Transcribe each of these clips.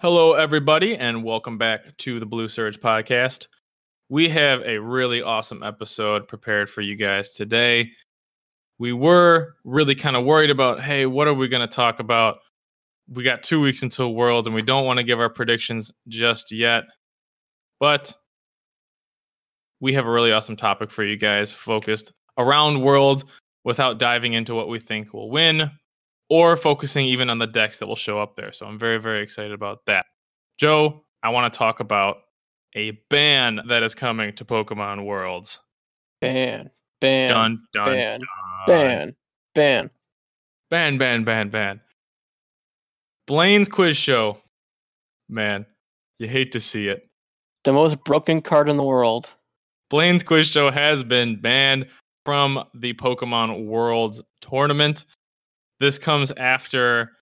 Hello, everybody, and welcome back to the Blue Surge podcast. We have a really awesome episode prepared for you guys today. We were really kind of worried about hey, what are we going to talk about? We got two weeks until Worlds, and we don't want to give our predictions just yet. But we have a really awesome topic for you guys focused around Worlds without diving into what we think will win or focusing even on the decks that will show up there. So I'm very, very excited about that. Joe, I want to talk about a ban that is coming to Pokemon Worlds. Ban, ban, Dun, dun, ban, dun. ban, ban. ban, ban, ban, ban. Blaine's quiz show. Man, you hate to see it. The most broken card in the world. Blaine's quiz show has been banned from the Pokemon Worlds tournament. This comes after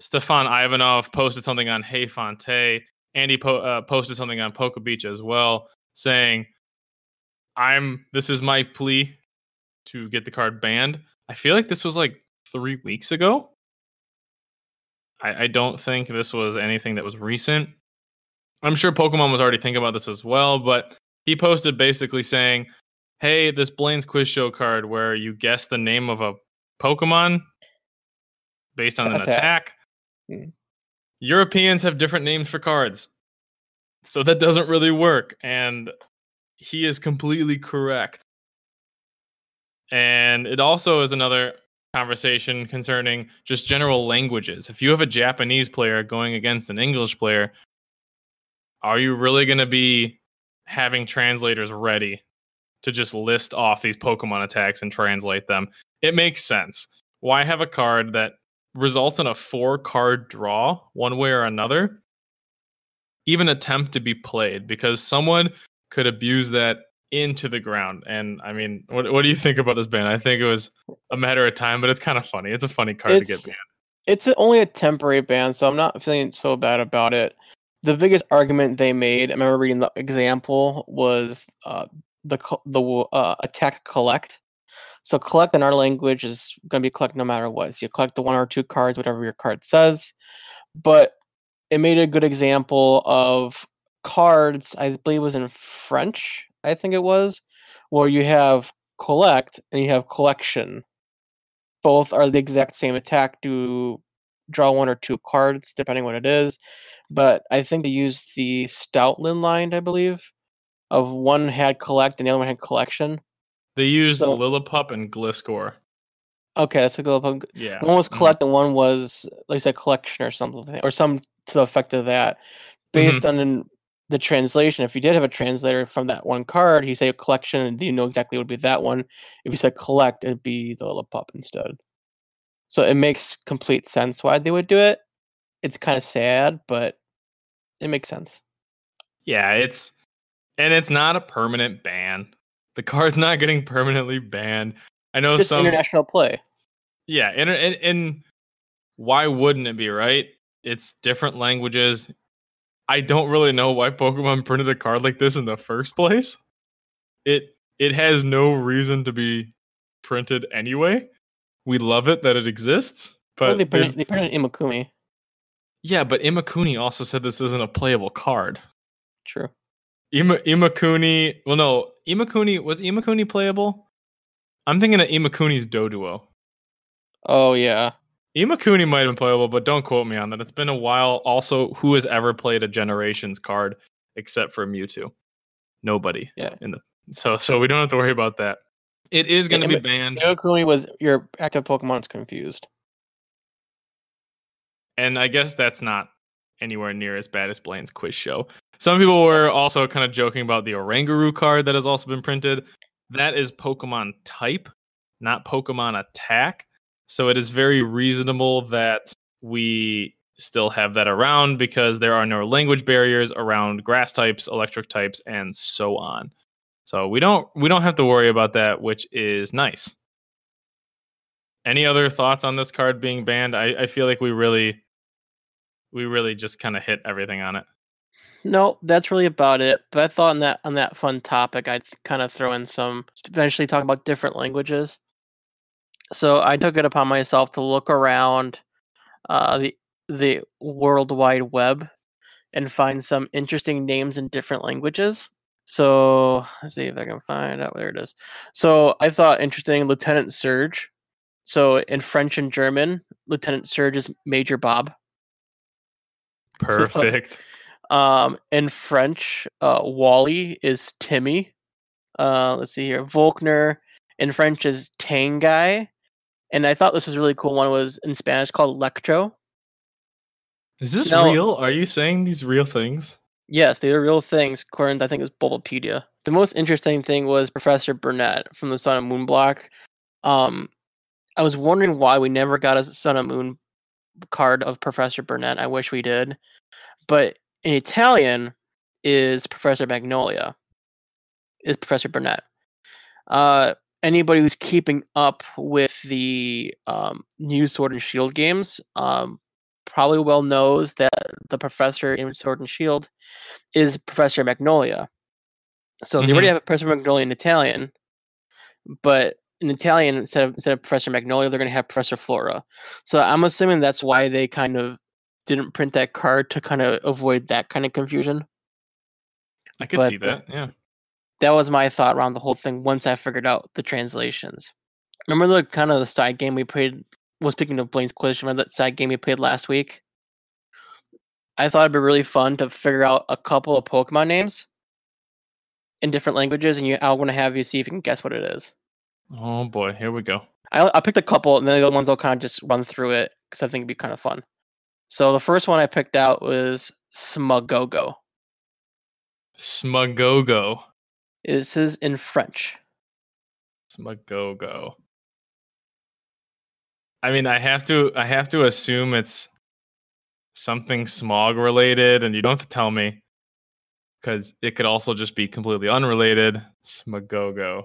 Stefan Ivanov posted something on Hey Fonte. Andy po- uh, posted something on Poke Beach as well, saying, "I'm. This is my plea to get the card banned." I feel like this was like three weeks ago. I, I don't think this was anything that was recent. I'm sure Pokemon was already thinking about this as well, but he posted basically saying, "Hey, this Blaine's quiz show card where you guess the name of a Pokemon based on an Attack. attack. Hmm. Europeans have different names for cards, so that doesn't really work." And he is completely correct. And it also is another conversation concerning just general languages. If you have a Japanese player going against an English player, are you really going to be having translators ready to just list off these Pokemon attacks and translate them? It makes sense. Why have a card that results in a four card draw one way or another even attempt to be played? Because someone could abuse that into the ground. And I mean, what, what do you think about this ban? I think it was a matter of time, but it's kind of funny. It's a funny card to get banned. It's only a temporary ban, so I'm not feeling so bad about it. The biggest argument they made, I remember reading the example, was uh, the the uh, attack collect. So collect in our language is going to be collect no matter what. So you collect the one or two cards, whatever your card says. But it made a good example of cards. I believe it was in French. I think it was where you have collect and you have collection. Both are the exact same attack. Do draw one or two cards depending what it is. But I think they used the Stoutland line, I believe, of one had collect and the other one had collection. They used So- Lillipup and Gliscor. Okay, that's a one. Yeah. One was Mhm. collect and one was like said collection or something or some to the effect of that. Based on the translation, if you did have a translator from that one card, you say a collection and you know exactly it would be that one. If you said collect, it'd be the Lillipup instead. So it makes complete sense why they would do it. It's kind of sad, but it makes sense. Yeah, it's and it's not a permanent ban. The card's not getting permanently banned. I know Just some international play. Yeah, inter- and, and why wouldn't it be right? It's different languages. I don't really know why Pokemon printed a card like this in the first place. It it has no reason to be printed anyway. We love it that it exists, Well, but they there's- printed, they printed Imakuni. yeah, but Imakuni also said this isn't a playable card. True. Ima Imakuni, well, no, Imakuni was Imakuni playable. I'm thinking of Imakuni's Doduo. Oh yeah. Imakuni might have been playable, but don't quote me on that. It's been a while. Also, who has ever played a Generations card except for Mewtwo? Nobody. Yeah. In the so so we don't have to worry about that. It is going to be Ima- banned, Imakuni was your active Pokemon's confused. and I guess that's not anywhere near as bad as Blaine's quiz show. Some people were also kind of joking about the Oranguru card that has also been printed. That is Pokemon type, not Pokemon attack. So it is very reasonable that we still have that around because there are no language barriers around grass types, electric types, and so on. So we don't we don't have to worry about that, which is nice. Any other thoughts on this card being banned? I, I feel like we really we really just kind of hit everything on it. No, that's really about it. But I thought on that on that fun topic, I'd kind of throw in some eventually talk about different languages. So I took it upon myself to look around uh, the the World Wide Web and find some interesting names in different languages. So let's see if I can find out where it is. So I thought interesting Lieutenant Surge. So in French and German, Lieutenant Surge is Major Bob. Perfect. Um, in French, uh, Wally is Timmy. Uh, let's see here. Volkner in French is Tanguy. And I thought this was a really cool one was in Spanish called Electro. Is this No. real? Are you saying these real things? Yes, they are real things, according to I think it was Bulbapedia. The most interesting thing was Professor Burnett from the Sun and Moon block. Um, I was wondering why we never got a Sun and Moon card of Professor Burnett. I wish we did. But in Italian is Professor Magnolia. Is Professor Burnett. Uh anybody who's keeping up with the um, new Sword and Shield games um, probably well knows that the professor in Sword and Shield is Professor Magnolia. So they already Mhm. have a Professor Magnolia in Italian, but in Italian instead of instead of Professor Magnolia, they're going to have Professor Flora. So I'm assuming that's why they kind of didn't print that card to kind of avoid that kind of confusion. I could But, see that. Yeah. that was my thought around the whole thing once I figured out the translations. Remember the kind of the side game we played? Well, speaking of Blaine's Quiz, remember that side game we played last week? I thought it'd be really fun to figure out a couple of Pokemon names in different languages, and you, I want to have you see if you can guess what it is. Oh boy, here we go. I, I picked a couple, and then the other ones I'll kind of just run through it because I think it'd be kind of fun. So the first one I picked out was Smogogo. Smogogo. This is in French. Smogogo. I mean, I have to I have to assume it's something smog related, and you don't have to tell me because it could also just be completely unrelated. Smogogo.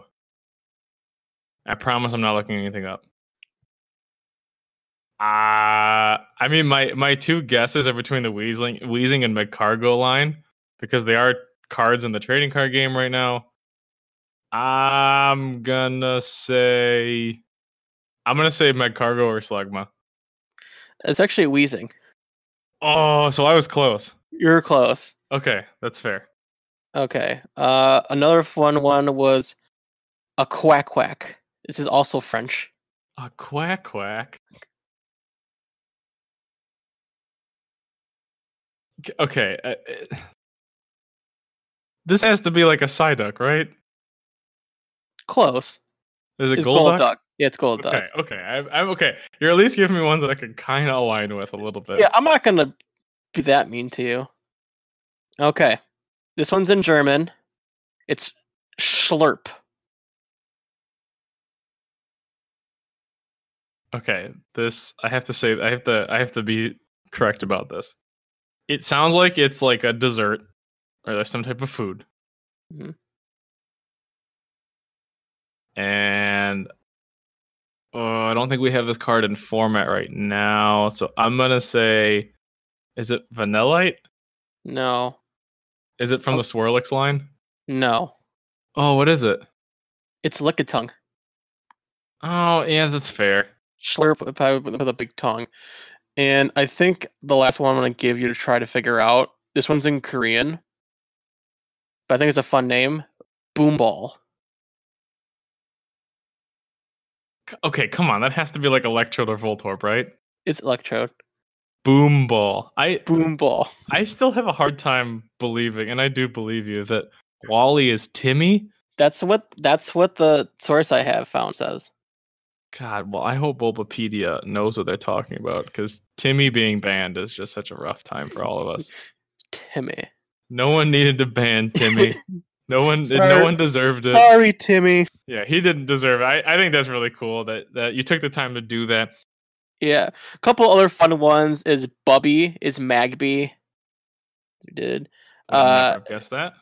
I promise I'm not looking anything up. Uh I mean my my two guesses are between the Weezing Weezing and Magcargo line because they are cards in the trading card game right now. I'm gonna say I'm gonna say Magcargo or Slugma. It's actually Weezing. Oh, so I was close. You're close. Okay, that's fair. Okay. Uh, another fun one was a quack quack. This is also French. A quack quack. Okay. uh, this has to be like a Psyduck, right? Close. Is it Golduck? Gold Duck. Yeah, it's Gold Okay, Duck. okay. I, I'm okay. You're at least giving me ones that I can kind of align with a little bit. Yeah, I'm not gonna be that mean to you. Okay. This one's in German. It's Schlurp. Okay, this I have to say I have to I have to be correct about this. It sounds like it's like a dessert or like some type of food. Mhm. And oh, I don't think we have this card in format right now, so I'm gonna say, is it Vanillite? No. Is it from Oh. the Swirlix line? No. Oh, what is it? It's Lickitung. Oh, yeah, that's fair. Schlurp with with a big tongue. And I think the last one I'm gonna give you to try to figure out. This one's in Korean. But I think it's a fun name. Boomball. Okay, come on, that has to be like Electrode or Voltorb, right? It's Electrode. Boom ball. I Boomball. I still have a hard time believing, and I do believe you that Wally is Timmy. That's what that's what the source I have found says. God, well, I hope Bulbapedia knows what they're talking about because Timmy being banned is just such a rough time for all of us. Timmy. No one needed to ban Timmy. No one, no one deserved it. Sorry, Timmy. Yeah, he didn't deserve it. I, I think that's really cool that that you took the time to do that. Yeah. A couple other fun ones is Bubby is Magby. You did. I've uh, guessed that.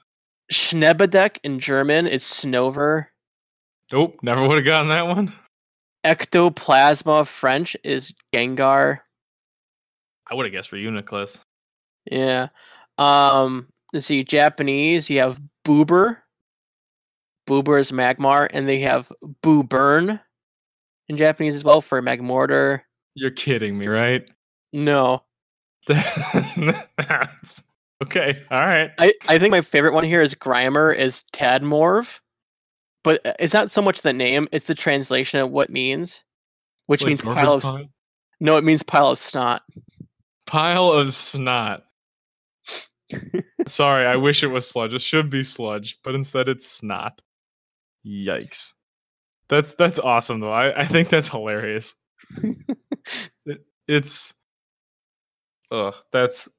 Schnebedeck in German is Snover. Nope, never would have gotten that one. Ectoplasma French is Gengar. I would have guessed for Uniclus. Yeah. Um let's see, Japanese, you have Boober. Boober is Magmar, and they have Booburn in Japanese as well for Magmortar. You're kidding me, right? No. That's- okay. All right. I, I think my favorite one here is Grimer is Tadmorv, but uh, it's not so much the name; it's the translation of what means, which like means pile of pile. no, it means pile of snot. Pile of snot. Sorry, I wish it was sludge. It should be sludge, but instead it's snot. Yikes. That's that's awesome though. I, I think that's hilarious. It- it's ugh, that's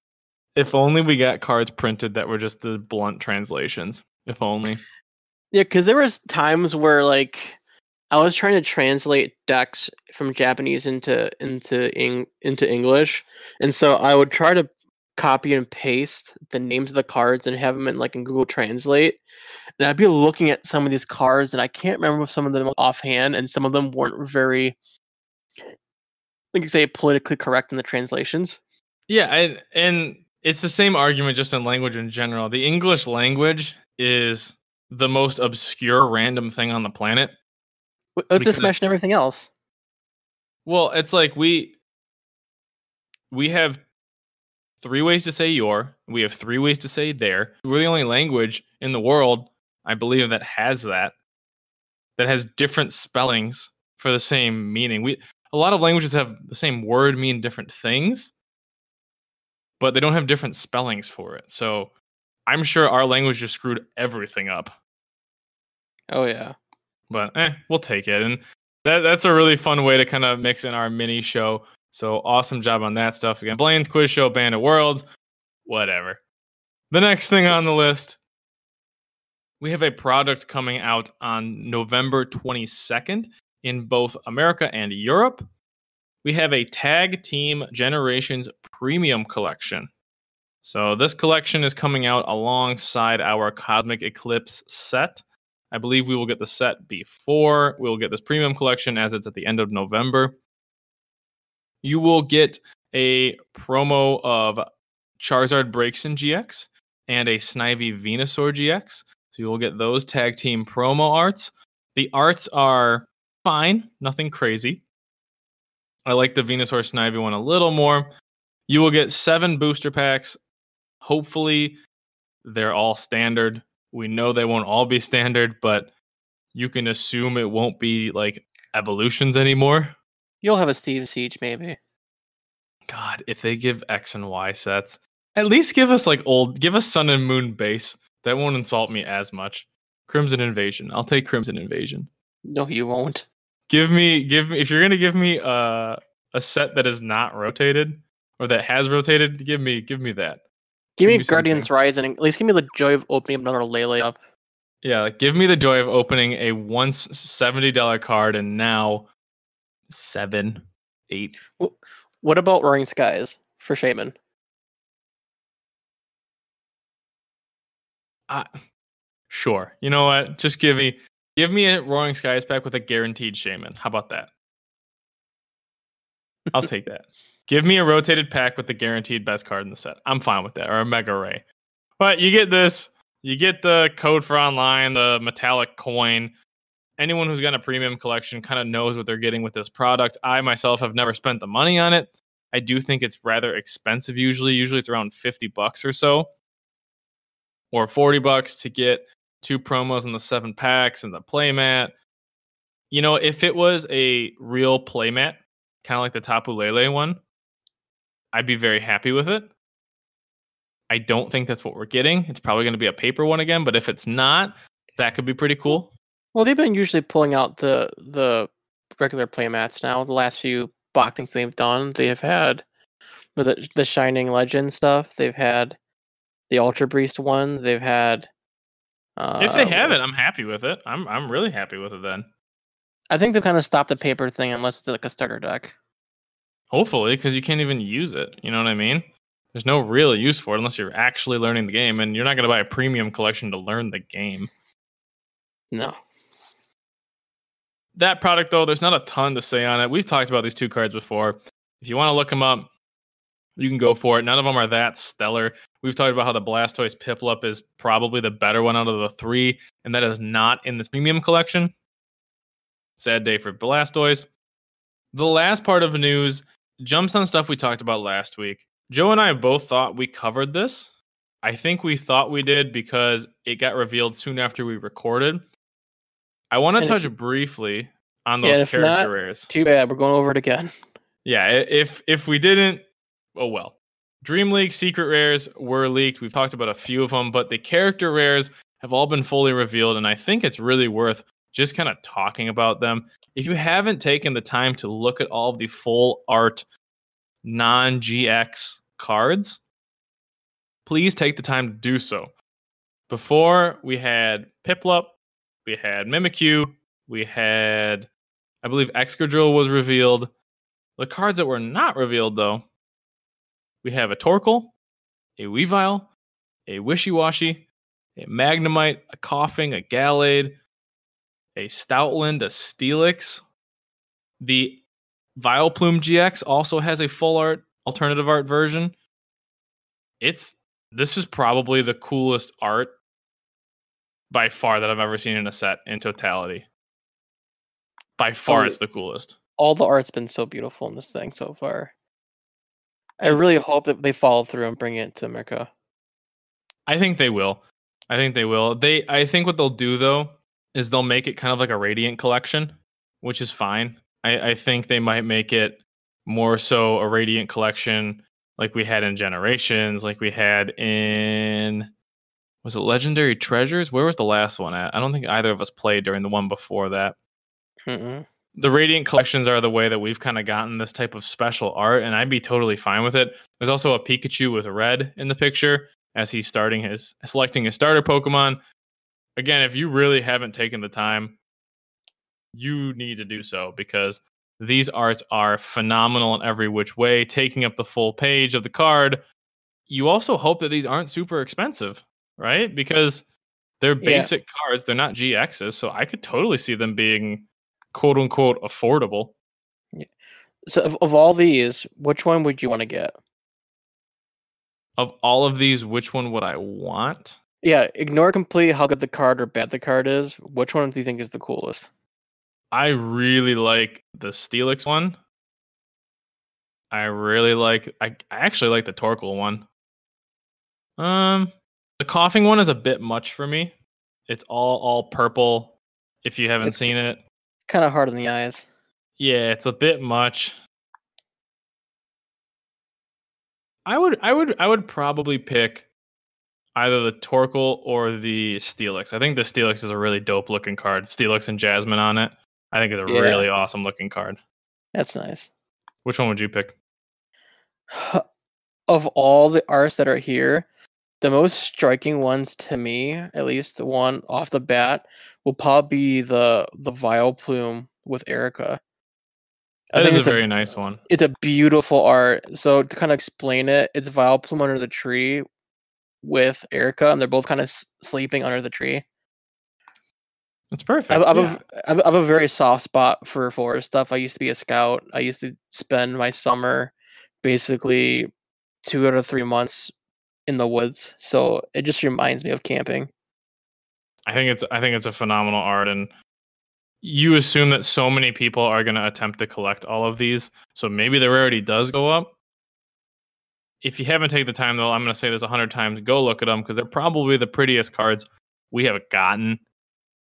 if only we got cards printed that were just the blunt translations. If only. Yeah, because there was times where like I was trying to translate decks from Japanese into into into English, and so I would try to copy and paste the names of the cards and have them in like in Google Translate, and I'd be looking at some of these cards and I can't remember some of them offhand, and some of them weren't very, like you say, politically correct in the translations. Yeah, I, and it's the same argument just in language in general. The English language is the most obscure random thing on the planet. Let's just smash everything else. Well, it's like we we have three ways to say your, we have three ways to say there. We're the only language in the world, I believe, that has that. That has different spellings for the same meaning. We a lot of languages have the same word mean different things, but they don't have different spellings for it. So I'm sure our language just screwed everything up Oh yeah. but eh, we'll take it. And that that's a really fun way to kind of mix in our mini show. So awesome job on that stuff. Again, Blaine's quiz show, Band of Worlds, whatever. The next thing on the list, we have a product coming out on November 22nd in both America and Europe. We have a Tag Team Generations Premium Collection. So this collection is coming out alongside our Cosmic Eclipse set. I believe we will get the set before we'll get this premium collection as it's at the end of November. You will get a promo of Charizard Braixen GX and a Snivy Venusaur GX. So you will get those tag team promo arts. The arts are fine, nothing crazy. I like the Venusaur Snivy one a little more. You will get seven booster packs. Hopefully, they're all standard. We know they won't all be standard, but you can assume it won't be like evolutions anymore. You'll have a Steam Siege maybe. God, if they give X and Y sets, at least give us like old, give us Sun and Moon base. That won't insult me as much. Crimson Invasion. I'll take Crimson Invasion. No, you won't. Give me, give me, if you're gonna give me uh, a set that is not rotated or that has rotated, give me, give me that. Give me me something. Guardians Rise and at least give me the joy of opening up another Lele up. Yeah, like give me the joy of opening a once seventy dollar card and now seven, eight. What about Roaring Skies for Shaymin? Uh, sure. You know what? Just give me give me a Roaring Skies pack with a guaranteed Shaymin. How about that? I'll take that. Give me a rotated pack with the guaranteed best card in the set. I'm fine with that. Or a Mega Ray. But you get this. You get the code for online, the metallic coin. Anyone who's got a premium collection kind of knows what they're getting with this product. I myself have never spent the money on it. I do think it's rather expensive usually. Usually it's around 50 bucks or so or 40 bucks to get two promos and the seven packs and the playmat. You know, if it was a real playmat, kind of like the Tapu Lele one, I'd be very happy with it. I don't think that's what we're getting. It's probably going to be a paper one again, but if it's not, that could be pretty cool. Well, they've been usually pulling out the the regular playmats now. The last few box things they've done, they have had with the, the Shining Legend stuff. They've had the Ultra Beast one. They've had. Uh, if they have it, I'm happy with it. I'm I'm really happy with it then. I think they've kind of stopped the paper thing unless it's like a starter deck. Hopefully, because you can't even use it. You know what I mean? There's no real use for it unless you're actually learning the game, and you're not going to buy a premium collection to learn the game. No. that product though there's not a ton to say on it we've talked about these two cards before if you want to look them up you can go for it none of them are that stellar we've talked about how the blastoise piplup is probably the better one out of the three and that is not in this premium collection sad day for blastoise the last part of the news jumps on stuff we talked about last week Joe and I both thought we covered this. I think we thought we did because it got revealed soon after we recorded. I want to And if touch briefly on Yeah, those if character not, rares. Too bad. We're going over it again. Yeah, if if we didn't, oh well. Dream League secret rares were leaked. We've talked about a few of them, but the character rares have all been fully revealed, and I think it's really worth just kind of talking about them. If you haven't taken the time to look at all of the full art non GX cards, please take the time to do so. Before we had Piplup, we had Mimikyu, we had, I believe, Excadrill was revealed. The cards that were not revealed, though, we have a Torkoal, a Weavile, a Wishiwashi, a Magnemite, a Koffing, a Gallade, a Stoutland, a Steelix. The Vileplume GX also has a full art, alternative art version. It's this is probably the coolest art by far that I've ever seen in a set in totality. By far, Oh, it's the coolest. All the art's been so beautiful in this thing so far. I really hope that they follow through and bring it to America. I think they will. I think they will. They I think what they'll do though is they'll make it kind of like a radiant collection, which is fine. I, I think they might make it more so a radiant collection like we had in generations, like we had in was it legendary treasures? Where was the last one at? I don't think either of us played during the one before that. Mm-mm. the radiant collections are the way that we've kind of gotten this type of special art and i'd be totally fine with it there's also a pikachu with red in the picture as he's starting his selecting his starter pokemon again if you really haven't taken the time you need to do so because these arts are phenomenal in every which way taking up the full page of the card you also hope that these aren't super expensive right because they're Yeah. basic cards they're not gx's so i could totally see them being quote unquote affordable. So, of, of all these, which one would you want to get? Of all of these, which one would I want? Yeah, ignore completely how good the card or bad the card is. Which one do you think is the coolest? I really like the Steelix one. I really like I, I actually like the Torkoal one. Um the Koffing one is a bit much for me. It's all all purple if you haven't It's- seen it. Kind of hard on the eyes. Yeah, it's a bit much. I would I would I would probably pick either the Torkoal or the Steelix. I think the Steelix is a really dope looking card. Steelix and Jasmine on it. I think it's a Yeah. really awesome looking card. That's nice. Which one would you pick? of all the arts that are here, the most striking ones to me, at least the one off the bat, will probably be the the Vileplume with Erica. I That think is a it's very nice one. it's a beautiful art. So to kind of explain it, it's Vileplume under the tree with Erica, and they're both kind of s- sleeping under the tree. It's perfect. I have, I, have yeah. a, I have I have a very soft spot for forest stuff. I used to be a scout. I used to spend my summer basically two out of three months in the woods. So it just reminds me of camping. I think it's I think it's a phenomenal art and you assume that so many people are going to attempt to collect all of these. So maybe the rarity does go up. If you haven't taken the time though, I'm going to say this a 100 times, go look at them because they're probably the prettiest cards we have gotten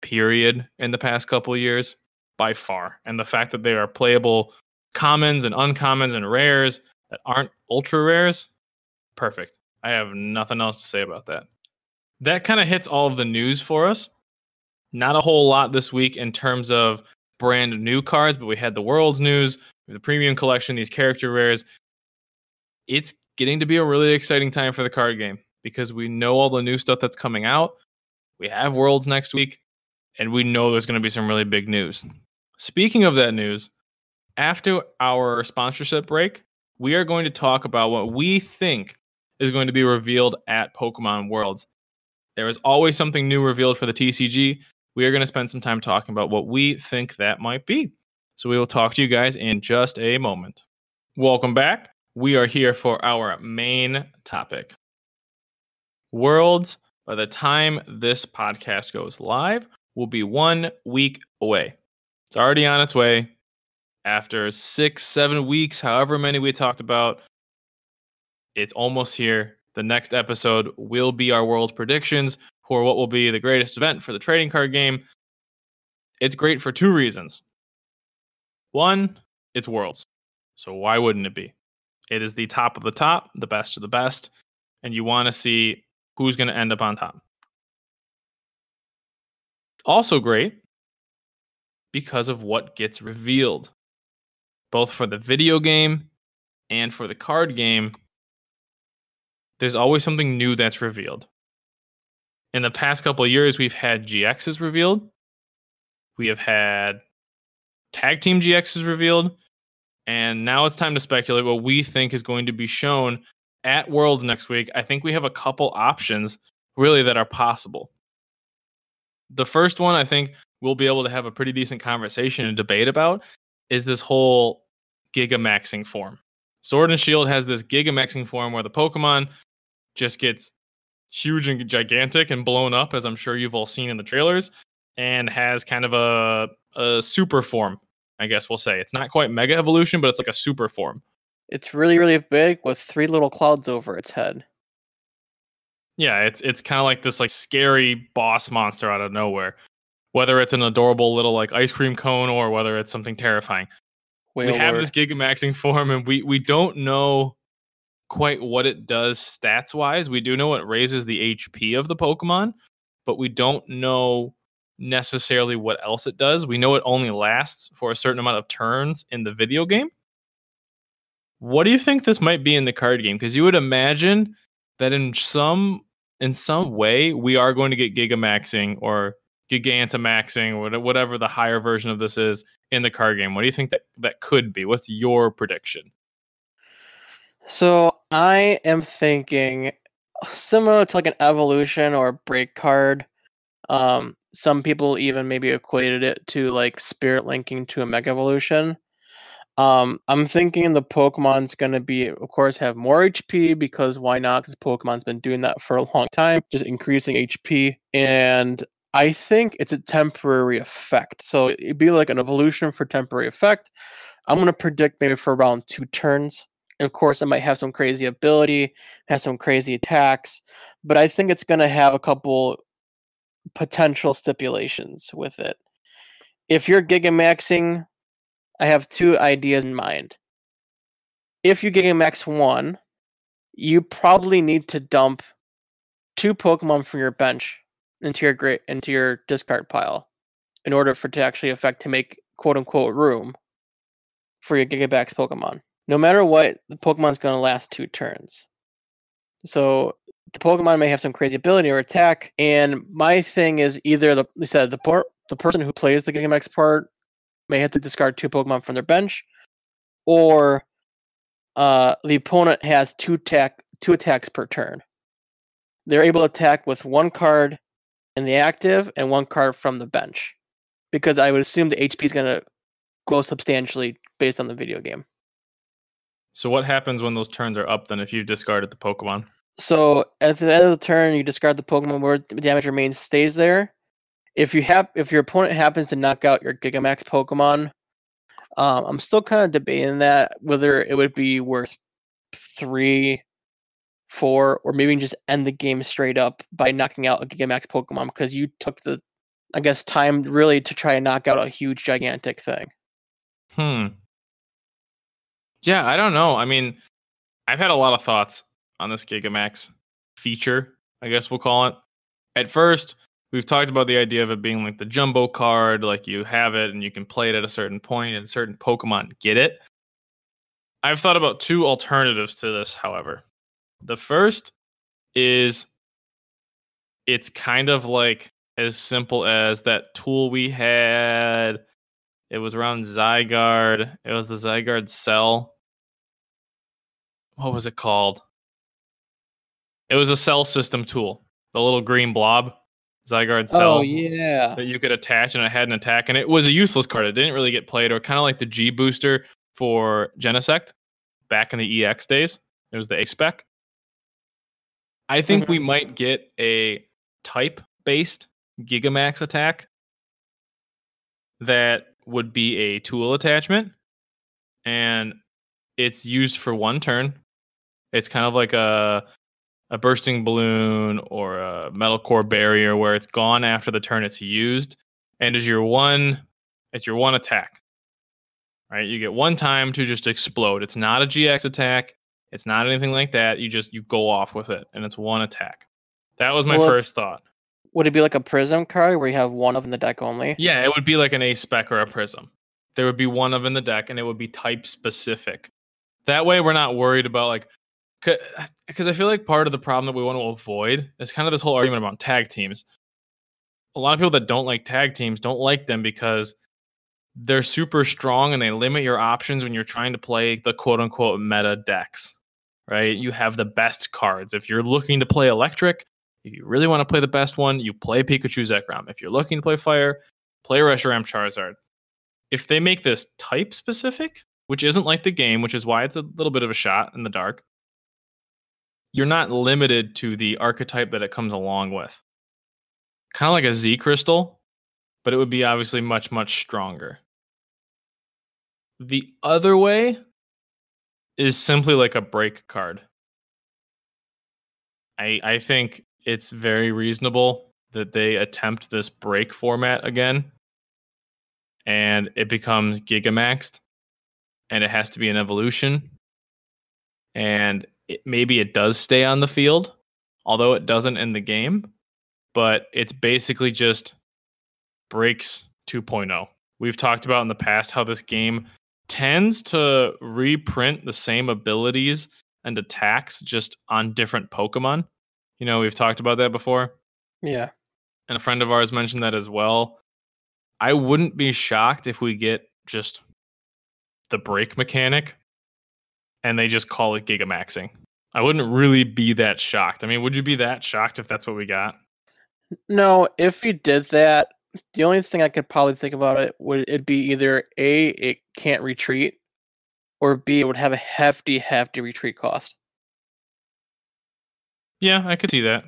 period in the past couple years by far. And the fact that they are playable commons and uncommons and rares that aren't ultra rares, perfect. I have nothing else to say about that that kind of hits all of the news for us. Not a whole lot this week in terms of brand new cards, but we had the world's news, the premium collection, these character rares. It's getting to be a really exciting time for the card game because we know all the new stuff that's coming out. We have worlds next week, and we know there's going to be some really big news. Speaking of that news, after our sponsorship break, we are going to talk about what we think is going to be revealed at Pokemon Worlds. There is always something new revealed for the TCG. We are going to spend some time talking about what we think that might be. So we will talk to you guys in just a moment. Welcome back. We are here for our main topic. Worlds, by the time this podcast goes live, will be one week away. It's already on its way. After six, seven weeks, however many we talked about, It's almost here. The next episode will be our world's predictions for what will be the greatest event for the trading card game. It's great for two reasons. One, it's worlds. So why wouldn't it be? It is the top of the top, the best of the best, and you want to see who's going to end up on top. Also great because of what gets revealed, both for the video game and for the card game. There's always something new that's revealed. In the past couple years, we've had GXs revealed. We have had tag team GXs revealed. And now it's time to speculate what we think is going to be shown at Worlds next week. I think we have a couple options really that are possible. The first one I think we'll be able to have a pretty decent conversation and debate about is this whole gigamaxing form. Sword and Shield has this gigamaxing form where the Pokemon just gets huge and gigantic and blown up, as I'm sure you've all seen in the trailers, and has kind of a, a super form, I guess we'll say. It's not quite Mega Evolution, but it's like a super form. It's really, really big with three little clouds over its head. Yeah, it's it's kind of like this like scary boss monster out of nowhere. Whether it's an adorable little like ice cream cone or whether it's something terrifying. Whale we have Lord. this Gigamaxing form and we we don't know quite what it does stats wise. We do know it raises the HP of the Pokemon, but we don't know necessarily what else it does. We know it only lasts for a certain amount of turns in the video game. What do you think this might be in the card game? Because you would imagine that in some in some way we are going to get Gigamaxing or Gigantamaxing or whatever the higher version of this is in the card game. What do you think that that could be? What's your prediction? So I am thinking similar to like an evolution or break card. Um, some people even maybe equated it to like spirit linking to a mega evolution. Um, I'm thinking the Pokemon's gonna be, of course, have more HP because why not? Because Pokemon's been doing that for a long time, just increasing HP. And I think it's a temporary effect. So it'd be like an evolution for temporary effect. I'm gonna predict maybe for around two turns. And of course, it might have some crazy ability, have some crazy attacks, but I think it's gonna have a couple potential stipulations with it. If you're Gigamaxing, I have two ideas in mind. If you Gigamax one, you probably need to dump two Pokemon from your bench into your great into your discard pile in order for it to actually affect to make quote unquote room for your Gigamax Pokemon. No matter what, the Pokemon's gonna last two turns. So the Pokemon may have some crazy ability or attack, and my thing is either the you said the por- the person who plays the Gigamax part may have to discard two Pokemon from their bench, or uh, the opponent has two attack two attacks per turn. They're able to attack with one card in the active and one card from the bench, because I would assume the HP is going to grow substantially based on the video game. So what happens when those turns are up then if you've discarded the Pokemon? So at the end of the turn, you discard the Pokemon where damage remains stays there. If you have, if your opponent happens to knock out your Gigamax Pokemon, um, I'm still kind of debating that whether it would be worth three, four, or maybe just end the game straight up by knocking out a Gigamax Pokemon because you took the, I guess, time really to try and knock out a huge, gigantic thing. Hmm. Yeah, I don't know. I mean, I've had a lot of thoughts on this Gigamax feature, I guess we'll call it. At first, we've talked about the idea of it being like the jumbo card, like you have it and you can play it at a certain point and certain Pokemon get it. I've thought about two alternatives to this, however. The first is it's kind of like as simple as that tool we had. It was around Zygarde. It was the Zygarde cell. What was it called? It was a cell system tool. The little green blob. Zygarde oh, cell Oh yeah, that you could attach and it had an attack and it was a useless card. It didn't really get played or kind of like the G booster for Genesect back in the EX days. It was the A spec. I think we mm-hmm. might get a type based Gigamax attack that would be a tool attachment and it's used for one turn It's kind of like a a bursting balloon or a metal core barrier where it's gone after the turn it's used and is your one it's your one attack. Right? You get one time to just explode. It's not a GX attack. It's not anything like that. You just you go off with it and it's one attack. That was my Well, first thought. Would it be like a prism card where you have one of in the deck only? Yeah, it would be like an ace spec or a prism. There would be one of in the deck and it would be type specific. That way we're not worried about like because I feel like part of the problem that we want to avoid is kind of this whole argument about tag teams. A lot of people that don't like tag teams don't like them because they're super strong and they limit your options when you're trying to play the quote unquote meta decks, right? You have the best cards. If you're looking to play electric, if you really want to play the best one, you play Pikachu Zekrom. If you're looking to play fire, play Reshiram Charizard. If they make this type specific, which isn't like the game, which is why it's a little bit of a shot in the dark, you're not limited to the archetype that it comes along with. Kind of like a Z crystal, but it would be obviously much, much stronger. The other way is simply like a break card. I I think it's very reasonable that they attempt this break format again and it becomes gigamaxed and it has to be an evolution and it, maybe it does stay on the field although it doesn't in the game but it's basically just breaks 2.0 we've talked about in the past how this game tends to reprint the same abilities and attacks just on different pokemon you know we've talked about that before Yeah. and a friend of ours mentioned that as well. I wouldn't be shocked if we get just the break mechanic and they just call it gigamaxing. I wouldn't really be that shocked. I mean, would you be that shocked if that's what we got? No, if you did that, the only thing I could probably think about it would it be either A, it can't retreat, or B, it would have a hefty, hefty retreat cost. Yeah, I could see that.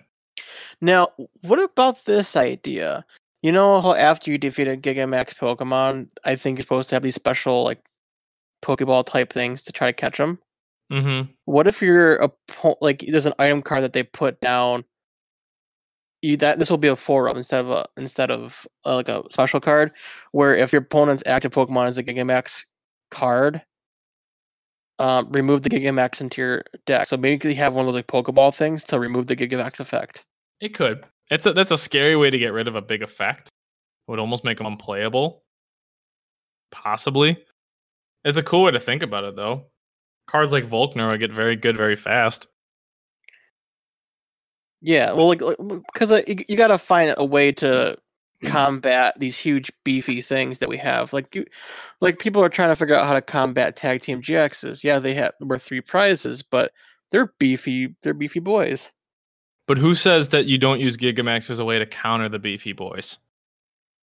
Now, what about this idea? You know how after you defeat a Gigamax Pokemon, I think you're supposed to have these special like Pokeball type things to try to catch them. Mm-hmm. What if your oppo- like there's an item card that they put down? You that this will be a four of instead of a instead of uh, like a special card, where if your opponent's active Pokemon is a Gigamax card, um, remove the Gigamax into your deck. So maybe you have one of those like Pokeball things to remove the Gigamax effect. It could. It's a, that's a scary way to get rid of a big effect. It would almost make them unplayable. Possibly. It's a cool way to think about it, though. Cards like Volkner get very good very fast. Yeah, well, like because uh, you, you got to find a way to combat these huge beefy things that we have. Like you, like people are trying to figure out how to combat tag team GXs. Yeah, they have were three prizes, but they're beefy. They're beefy boys. But who says that you don't use Gigamax as a way to counter the beefy boys?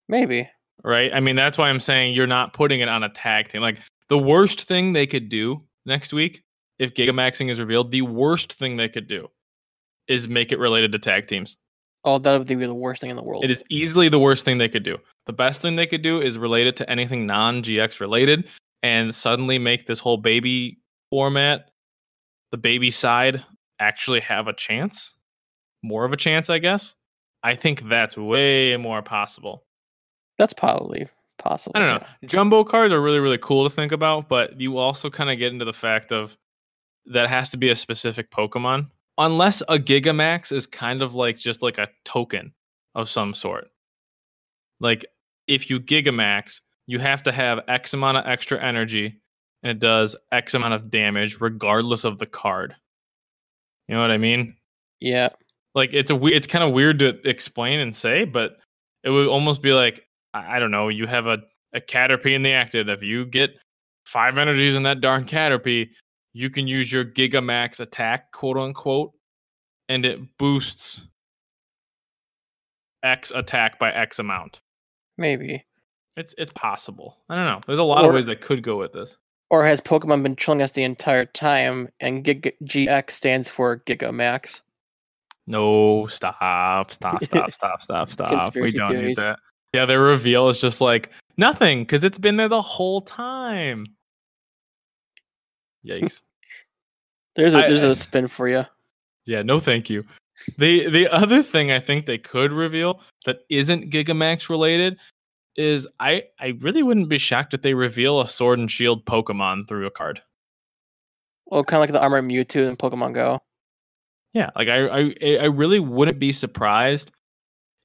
Maybe. Right? I mean, that's why I'm saying you're not putting it on a tag team. Like the worst thing they could do next week, if Gigamaxing is revealed, the worst thing they could do is make it related to tag teams. Oh, that would be the worst thing in the world. It is easily the worst thing they could do. The best thing they could do is relate it to anything non GX related and suddenly make this whole baby format, the baby side, actually have a chance. More of a chance, I guess. I think that's way more possible. That's probably possible. I don't know. Jumbo cards are really, really cool to think about, but you also kind of get into the fact of that has to be a specific Pokemon. Unless a Gigamax is kind of like just like a token of some sort. Like if you Gigamax, you have to have X amount of extra energy and it does X amount of damage regardless of the card. You know what I mean? Yeah. Like it's a we- it's kind of weird to explain and say, but it would almost be like I I don't know, you have a a Caterpie in the active. If you get five energies in that darn Caterpie, you can use your Gigamax attack, quote unquote, and it boosts X attack by X amount. Maybe. It's it's possible. I don't know. There's a lot Or- of ways that could go with this. Or has Pokemon been trolling us the entire time and Gig- GX stands for Gigamax? No, stop, stop, stop, stop, stop, stop. We don't theories. need that. Yeah, their reveal is just like nothing because it's been there the whole time. Yikes. There's a there's I- a spin for you. Yeah, no thank you. The the other thing I think they could reveal that isn't Gigamax related is I I really wouldn't be shocked if they reveal a sword and shield Pokemon through a card. Well, kind of like the armored Mewtwo in Pokemon Go. Yeah, like I I I really wouldn't be surprised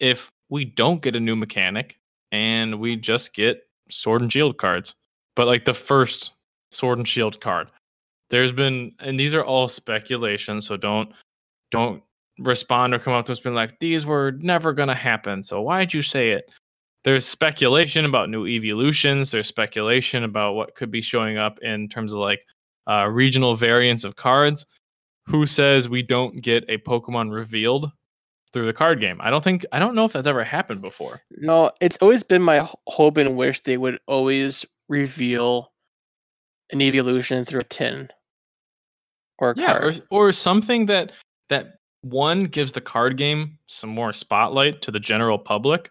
if we don't get a new mechanic and we just get sword and shield cards. But like the first sword and shield card. There's been and these are all speculation, so don't don't respond or come up to us being like these were never gonna happen. So why'd you say it? There's speculation about new evolutions. There's speculation about what could be showing up in terms of like uh, regional variants of cards who says we don't get a Pokemon revealed through the card game. I don't think I don't know if that's ever happened before. No, it's always been my hope and wish they would always reveal an evolution through a tin or a Yeah, or, card. or something that that one gives the card game some more spotlight to the general public,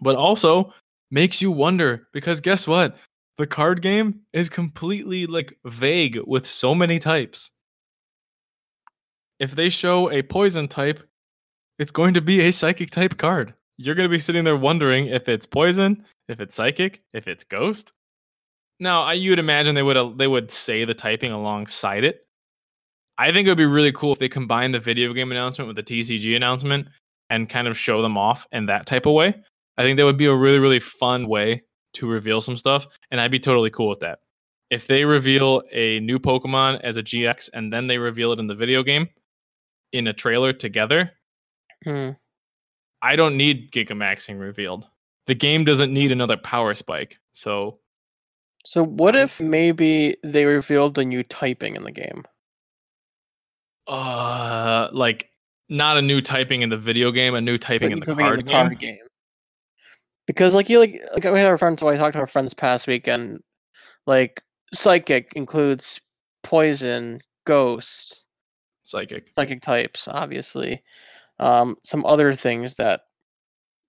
but also makes you wonder because guess what? The card game is completely like vague with so many types. If they show a poison type, it's going to be a psychic type card. You're going to be sitting there wondering if it's poison, if it's psychic, if it's ghost. Now, you'd imagine they would they would say the typing alongside it. I think it would be really cool if they combine the video game announcement with the TCG announcement and kind of show them off in that type of way. I think that would be a really really fun way to reveal some stuff, and I'd be totally cool with that. If they reveal a new Pokemon as a GX and then they reveal it in the video game in a trailer together, Hmm. I don't need Gigamaxing revealed. The game doesn't need another power spike. So So what if maybe they revealed a new typing in the game? uh like not a new typing in the video game, a new typing But in the typing card game. game. Because like you like like we had our friends. So I talked to our friends past weekend. Like psychic includes poison, ghost, Psychic. psychic types, obviously. Um, some other things that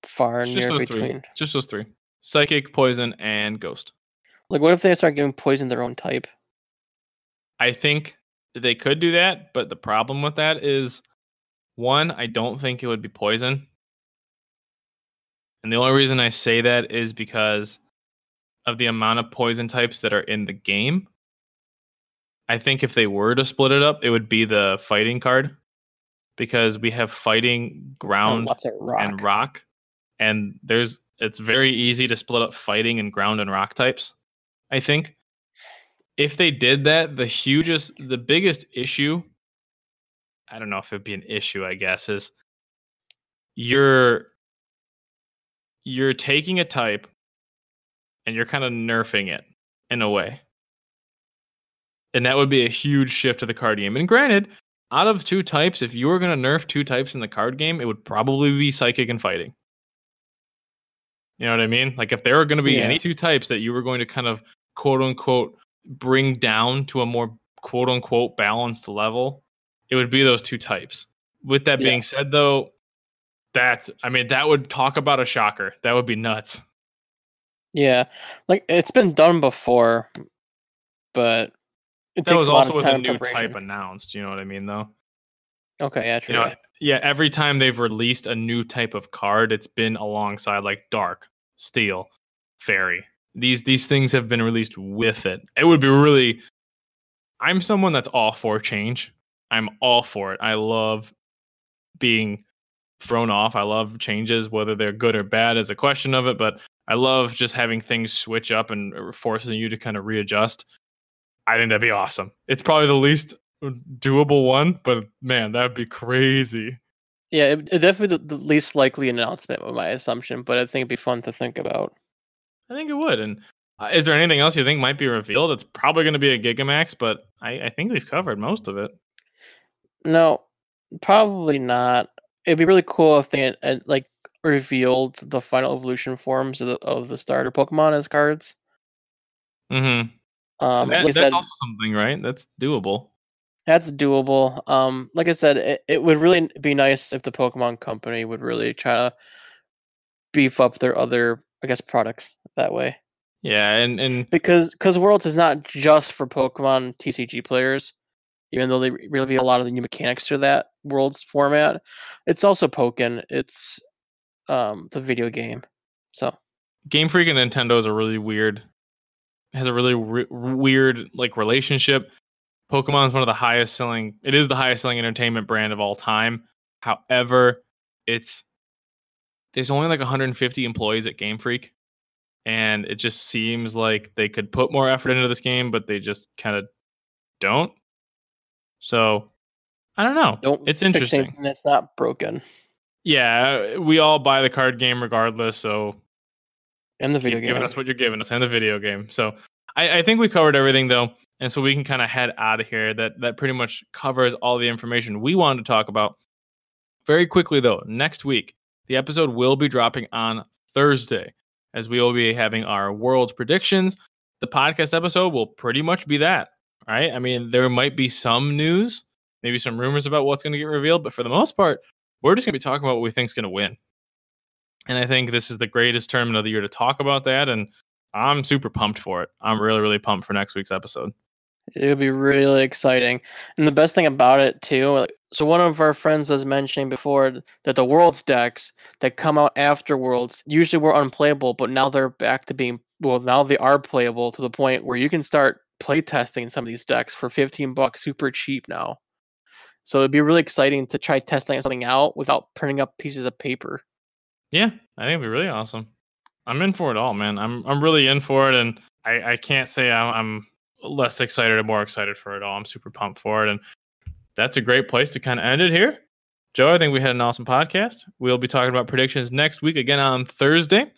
far and near those three. between. Just those three. Psychic, poison, and ghost. Like, what if they start giving poison their own type? I think they could do that, but the problem with that is one, I don't think it would be poison. And the only reason I say that is because of the amount of poison types that are in the game. I think if they were to split it up, it would be the fighting card because we have fighting, ground, rock. and rock. And there's it's very easy to split up fighting and ground and rock types. I think if they did that, the hugest, the biggest issue, I don't know if it'd be an issue, I guess, is you're you're taking a type and you're kind of nerfing it in a way. And that would be a huge shift to the card game. And granted, out of two types, if you were going to nerf two types in the card game, it would probably be psychic and fighting. You know what I mean? Like if there were going to be Yeah. any two types that you were going to kind of quote unquote bring down to a more quote unquote balanced level, it would be those two types. With that Yeah. being said, though, that's I mean that would talk about a shocker. That would be nuts. Yeah, like it's been done before, but it That was also with a new type announced. You know what I mean, though. Okay, yeah, true. You know, yeah. Every time they've released a new type of card, it's been alongside like dark, steel, fairy. These these things have been released with it. It would be really. I'm someone that's all for change. I'm all for it. I love being thrown off. I love changes, whether they're good or bad is a question of it. But I love just having things switch up and forcing you to kind of readjust. I think that'd be awesome. It's probably the least doable one, but man, that'd be crazy. yeah, it, it definitely the, the least likely announcement, with my assumption, but I think it'd be fun to think about. I think it would. And uh, is there anything else you think might be revealed? It's probably going to be a Gigamax, but I, I think we've covered most of it. No, probably not. It'd be really cool if they had, like revealed the final evolution forms of the, of the starter Pokemon as cards. Mm-hmm. Um, That, like that's said, also something, right? That's doable. That's doable. Um, like I said, it, it would really be nice if the Pokemon Company would really try to beef up their other, I guess, products that way. Yeah, and and Because because Worlds is not just for Pokemon TCG players. even though they reveal a lot of the new mechanics to that world's format. It's also Pokken. It's um, the video game. So Game Freak and Nintendo is a really weird has a really re- weird like relationship. Pokemon is one of the highest selling. It is the highest selling entertainment brand of all time. However, it's there's only like 150 employees at Game Freak, and it just seems like they could put more effort into this game, but they just kind of don't. So I don't know. don't it's interesting. that's not broken. Yeah, we all buy the card game regardless. So And the video game. giving us what you're giving us and the video game. So I, I think we covered everything though, and so we can kind of head out of here. That that pretty much covers all the information we wanted to talk about. Very quickly though, next week the episode will be dropping on Thursday, as we will be having our world's predictions. The podcast episode will pretty much be that. Right? I mean, there might be some news, maybe some rumors about what's going to get revealed, but for the most part, we're just going to be talking about what we think is going to win. And I think this is the greatest tournament of the year to talk about that. And I'm super pumped for it. I'm really, really pumped for next week's episode. It'll be really exciting. And the best thing about it too, so one of our friends was mentioning before that the world's decks that come out after worlds usually were unplayable, but now they're back to being well, now they are playable to the point where you can start play testing some of these decks for 15 bucks super cheap now. So it'd be really exciting to try testing something out without printing up pieces of paper. Yeah, I think it'd be really awesome. I'm in for it all, man. I'm I'm really in for it, and I, I can't say I'm, I'm less excited or more excited for it all. I'm super pumped for it, and that's a great place to kind of end it here. Joe, I think we had an awesome podcast. We'll be talking about predictions next week again on Thursday.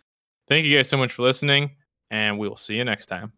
Thank you guys so much for listening, and we will see you next time.